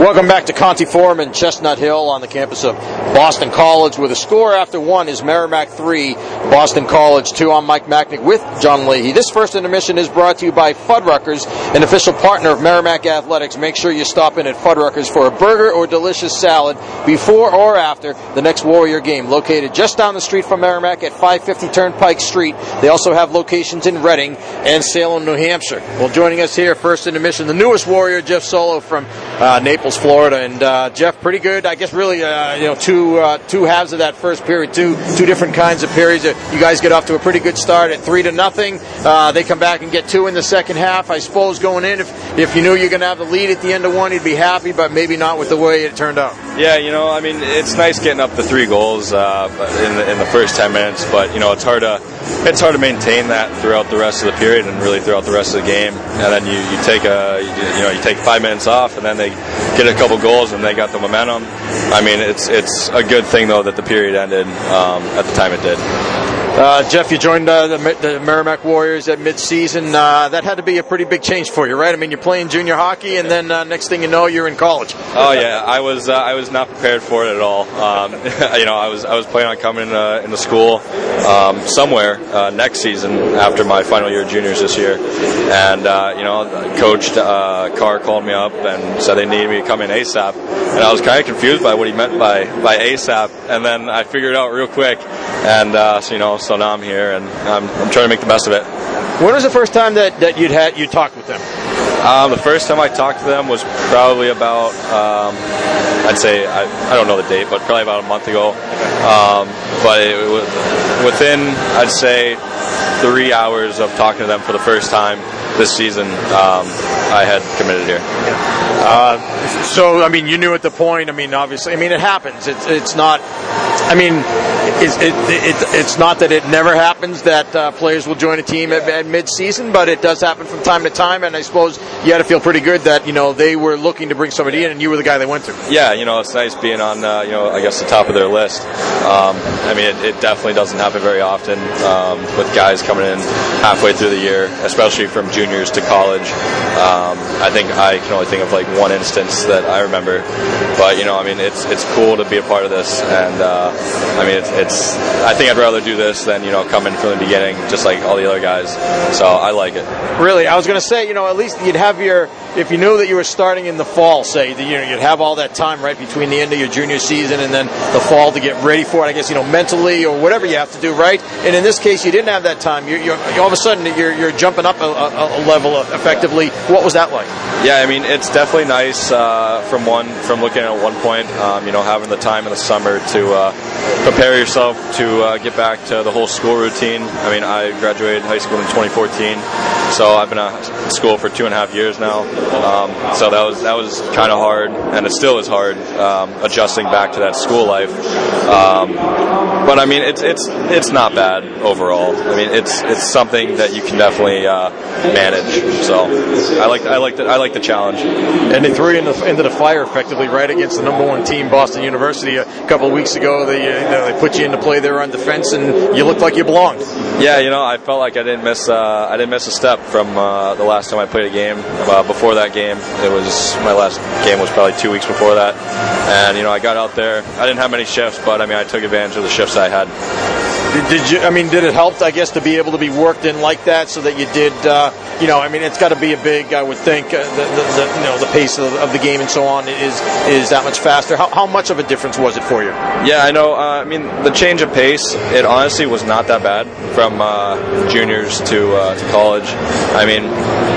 Welcome back to Conte Forum in Chestnut Hill on the campus of Boston College with a score after one is Merrimack 3, Boston College 2. I'm Mike Machnik with John Leahy. This first intermission is brought to you by Fuddruckers, an official partner of Merrimack Athletics. Make sure you stop in at Fuddruckers for a burger or delicious salad before or after the next Warrior game. Located just down the street from Merrimack at 550 Turnpike Street. They also have locations in Reading and Salem, New Hampshire. Well, joining us here, first intermission, the newest Warrior, Jeff Solow from uh, Naples, Florida. And uh, Jeff, pretty good. I guess really, uh, you know, two uh, two halves of that first period, two two different kinds of periods. Uh, You guys get off to a pretty good start at three to nothing. Uh, they come back and get two in the second half. I suppose going in, if if you knew you're going to have the lead at the end of one, you'd be happy, but maybe not with the way it turned out. Yeah, you know, I mean, it's nice getting up the three goals uh, in, the, in the first ten minutes, but you know, it's hard to it's hard to maintain that throughout the rest of the period and really throughout the rest of the game. And then you, you take a you know you take five minutes off, and then they get a couple goals and they got the momentum. I mean, it's it's a good thing though that the period ended um, at the time it did. Uh, Jeff, you joined uh, the, the Merrimack Warriors at midseason. Uh, that had to be a pretty big change for you, right? I mean, you're playing junior hockey, and then uh, next thing you know, you're in college. Oh yeah, I was uh, I was not prepared for it at all. Um, you know, I was I was planning on coming uh, into school um, somewhere uh, next season after my final year of juniors this year, and you know, Coach Carr called me up and said they needed me to come in ASAP, and I was kind of confused by what he meant by by ASAP, and then I figured it out real quick, and so you know, so now I'm here and I'm, I'm trying to make the best of it. When was the first time that, that you'd had you talked with them? Um, the first time I talked to them was probably about, um, I'd say, I, I don't know the date, but probably about a month ago. Um, but it, was within, I'd say, three hours of talking to them for the first time this season, um, I had committed here. Uh, so, I mean, you knew at the point. I mean, obviously, I mean, it happens. It's it's not. I mean, it, it, it's not that it never happens that uh, players will join a team at, at mid-season, but it does happen from time to time. And I suppose you had to feel pretty good that you know they were looking to bring somebody in, and you were the guy they went to. Yeah, you know, it's nice being on, uh, you know, I guess the top of their list. Um, I mean, it, it definitely doesn't happen very often um, with guys coming in halfway through the year, especially from juniors to college. Um, I think I can only think of like one instance that I remember, but you know, I mean, it's it's cool to be a part of this, and uh, I mean, it's, it's I think I'd rather do this than you know come in from the beginning, just like all the other guys. So I like it. Really, I was going to say, you know, at least you'd have your if you knew that you were starting in the fall, say, you know, you'd have all that time right between the end of your junior season and then the fall to get ready for it. I guess you know mentally or whatever you have to do, right? And in this case, you didn't have that time. You're, you're all of a sudden you're, you're jumping up a, a, a level effectively. What was that like? Yeah, I mean it's definitely nice uh, from one from looking at one point. Um, you know, having the time in the summer to uh, prepare yourself to uh, get back to the whole school routine. I mean, I graduated high school in 2014, so I've been at school for two and a half years now. Um, so that was that was kind of hard, and it still is hard um, adjusting back to that school life. Um, but I mean, it's it's it's not bad overall. I mean, it's it's something that you can definitely uh, manage. So I like I like the, I like the challenge. And they threw you in the, into the fire effectively, right against the number one team, Boston University. A couple of weeks ago, they uh, you know, they put you into play there on defense, and you looked like you belonged. Yeah, you know, I felt like I didn't miss uh, I didn't miss a step from uh, the last time I played a game. Uh, before that game, it was my last game was probably two weeks before that, and you know I got out there. I didn't have many shifts, but I mean I took advantage of the shifts I had. Did you? I mean, did it help? I guess to be able to be worked in like that, so that you did. Uh, you know, I mean, it's got to be a big. I would think uh, the, the, the, you know the pace of, of, the game and so on is is that much faster. How, how much of a difference was it for you? Yeah, I know. Uh, I mean, the change of pace. It honestly was not that bad from uh, juniors to uh, to college. I mean,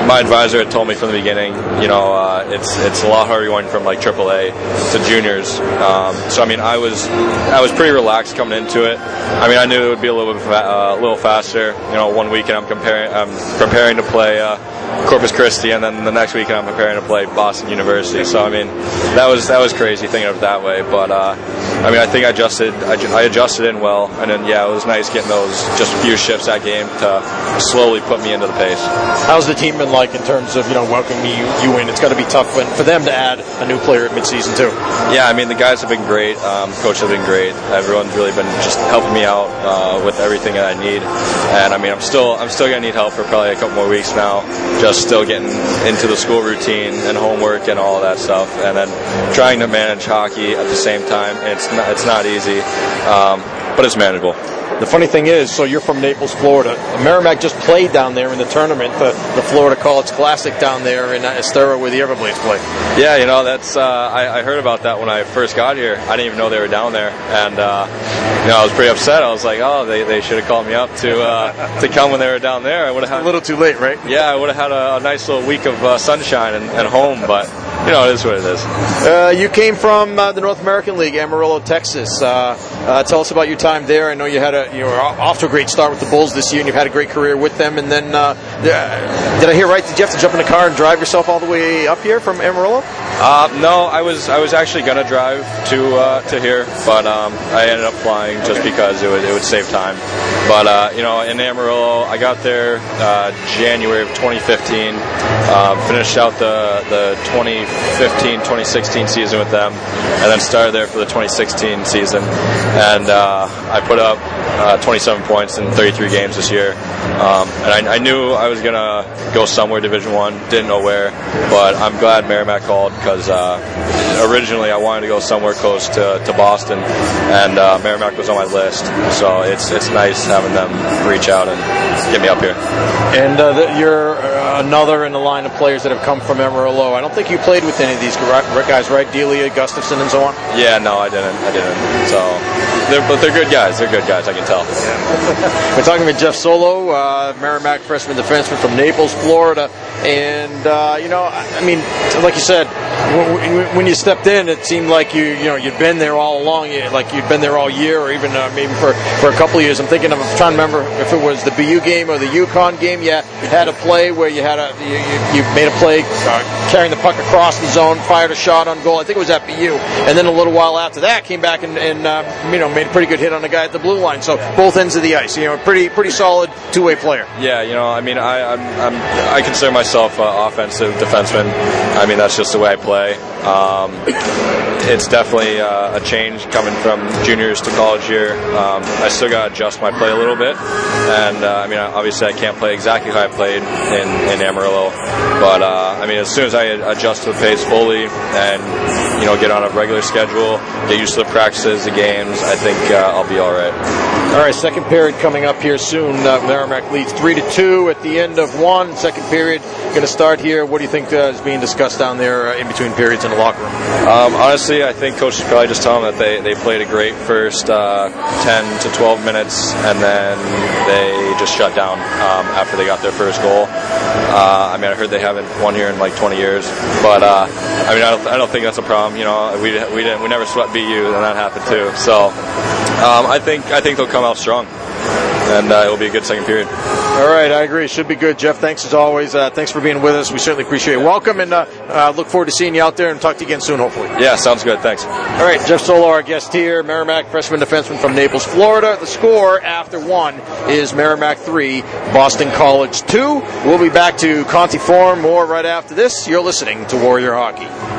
my advisor had told me from the beginning. You know, uh, it's it's a lot harder going from like AAA to juniors. Um, so I mean, I was I was pretty relaxed coming into it. I mean, I knew it would be a little bit fa- uh, a little faster. You know, one weekend I'm comparing I'm preparing to play uh, Corpus Christi, and then the next weekend I'm preparing to play Boston University. So I mean, that was that was crazy thinking of it that way. But uh, I mean, I think I adjusted I, I adjusted in well, and then yeah, it was nice getting those just a few shifts that game to slowly put me into the pace. How's the team been like in terms of you know welcoming you, you in? It's got to be tough when, for them to add a new player at midseason too. Yeah, I mean the guys have been great. Um, coach has been great. Everyone's really been just helping me out uh, with everything that I need. And I mean, I'm still I'm still gonna need help for probably a couple more weeks now, just still getting into the school routine and homework and all that stuff, and then trying to manage hockey at the same time. It's not, it's not easy, um, but it's manageable. The funny thing is, so you're from Naples, Florida. Merrimack just played down there in the tournament, the, the Florida College Classic down there in Estero where the Everblades play. Yeah, you know that's uh, I, I, heard about that when I first got here. I didn't even know they were down there, and uh, you know I was pretty upset. I was like, oh, they, they should have called me up to uh, to come when they were down there. I would have had a little too late, right? Yeah, I would have had a, a, nice little week of uh, sunshine and, and home, but you know, it is what it is. Uh, you came from uh, the North American League, Amarillo, Texas. Uh, uh, tell us about your time there. I know you had a you were off to a great start with the Bulls this year, and you've had a great career with them. And then, uh, did I hear right? Did you have to jump in a car and drive yourself all the way up here from Amarillo? Uh, no, I was I was actually gonna drive to to here, but um, I ended up flying just because it would it would save time. But you know, in Amarillo, I got there January of 2015, finished out the the 2015-2016 season with them, and then started there for the 2016 season. And uh, I put up uh, 27 points in 33 games this year. Um, and I, I, knew I was gonna go somewhere Division One. Didn't know where, but I'm glad Merrimack called because uh, originally I wanted to go somewhere close to, to Boston, and uh, Merrimack was on my list. So it's it's nice having them reach out and get me up here. And uh, the, you're uh, another in the line of players that have come from Amarillo. I don't think you played with any of these guys, right? Delia, Gustafson, and so on. Yeah, no, I didn't. I didn't. So, they're, but they're good guys. They're good guys. I can tell. We're talking with Jeff Solow, uh, Merrimack freshman defenseman from Naples, Florida, and uh, you know, I mean, like you said, when you stepped in, it seemed like you you know you'd been there all along, like you'd been there all year, or even uh, maybe for, for a couple of years. I'm thinking of I'm trying to remember if it was the BU game or the UConn game. Yeah, you had a play where you had a you, you made a play uh, carrying the puck across the zone, fired a shot on goal. I think it was at BU, and then a little while after that, came back and, and uh, you know made a pretty good hit on the guy at the blue line. So both ends of the ice, you know, pretty pretty solid two way player. Yeah, you know, I mean, I I'm, I'm i consider myself an offensive defenseman. I mean, that's just the way I play. Um, it's definitely uh, a change coming from juniors to college year. Um, I still got to adjust my play a little bit, and uh, I mean, obviously, I can't play exactly how I played in, in Amarillo, but uh, I mean, as soon as I adjust to the pace fully and you know get on a regular schedule, get used to the practices, the games, I think uh, I'll be all right. All right, second period coming up here soon. Uh, Merrimack leads three to two at the end of one. Second period going to start here. What do you think uh, is being discussed down there in between periods in the locker room? Um, honestly, I think coach probably just tell them that they, they played a great first uh, 10 to 12 minutes, and then they just shut down um, after they got their first goal. Uh, I mean, I heard they haven't won here in like 20 years, but uh, I mean, I don't, I don't think that's a problem. You know, we, we didn't we never swept BU, and that happened too. So um, I think I think they'll come out strong and uh, it'll be a good second period. All right, I agree. It Should be good. Jeff, thanks as always. Uh, thanks for being with us. We certainly appreciate it. Welcome, and uh, uh, look forward to seeing you out there and talk to you again soon, hopefully. Yeah, sounds good. Thanks. All right, Jeff Solow, our guest here, Merrimack freshman defenseman from Naples, Florida. The score after one is Merrimack 3, Boston College 2. We'll be back to Conte Forum more right after this. You're listening to Warrior Hockey.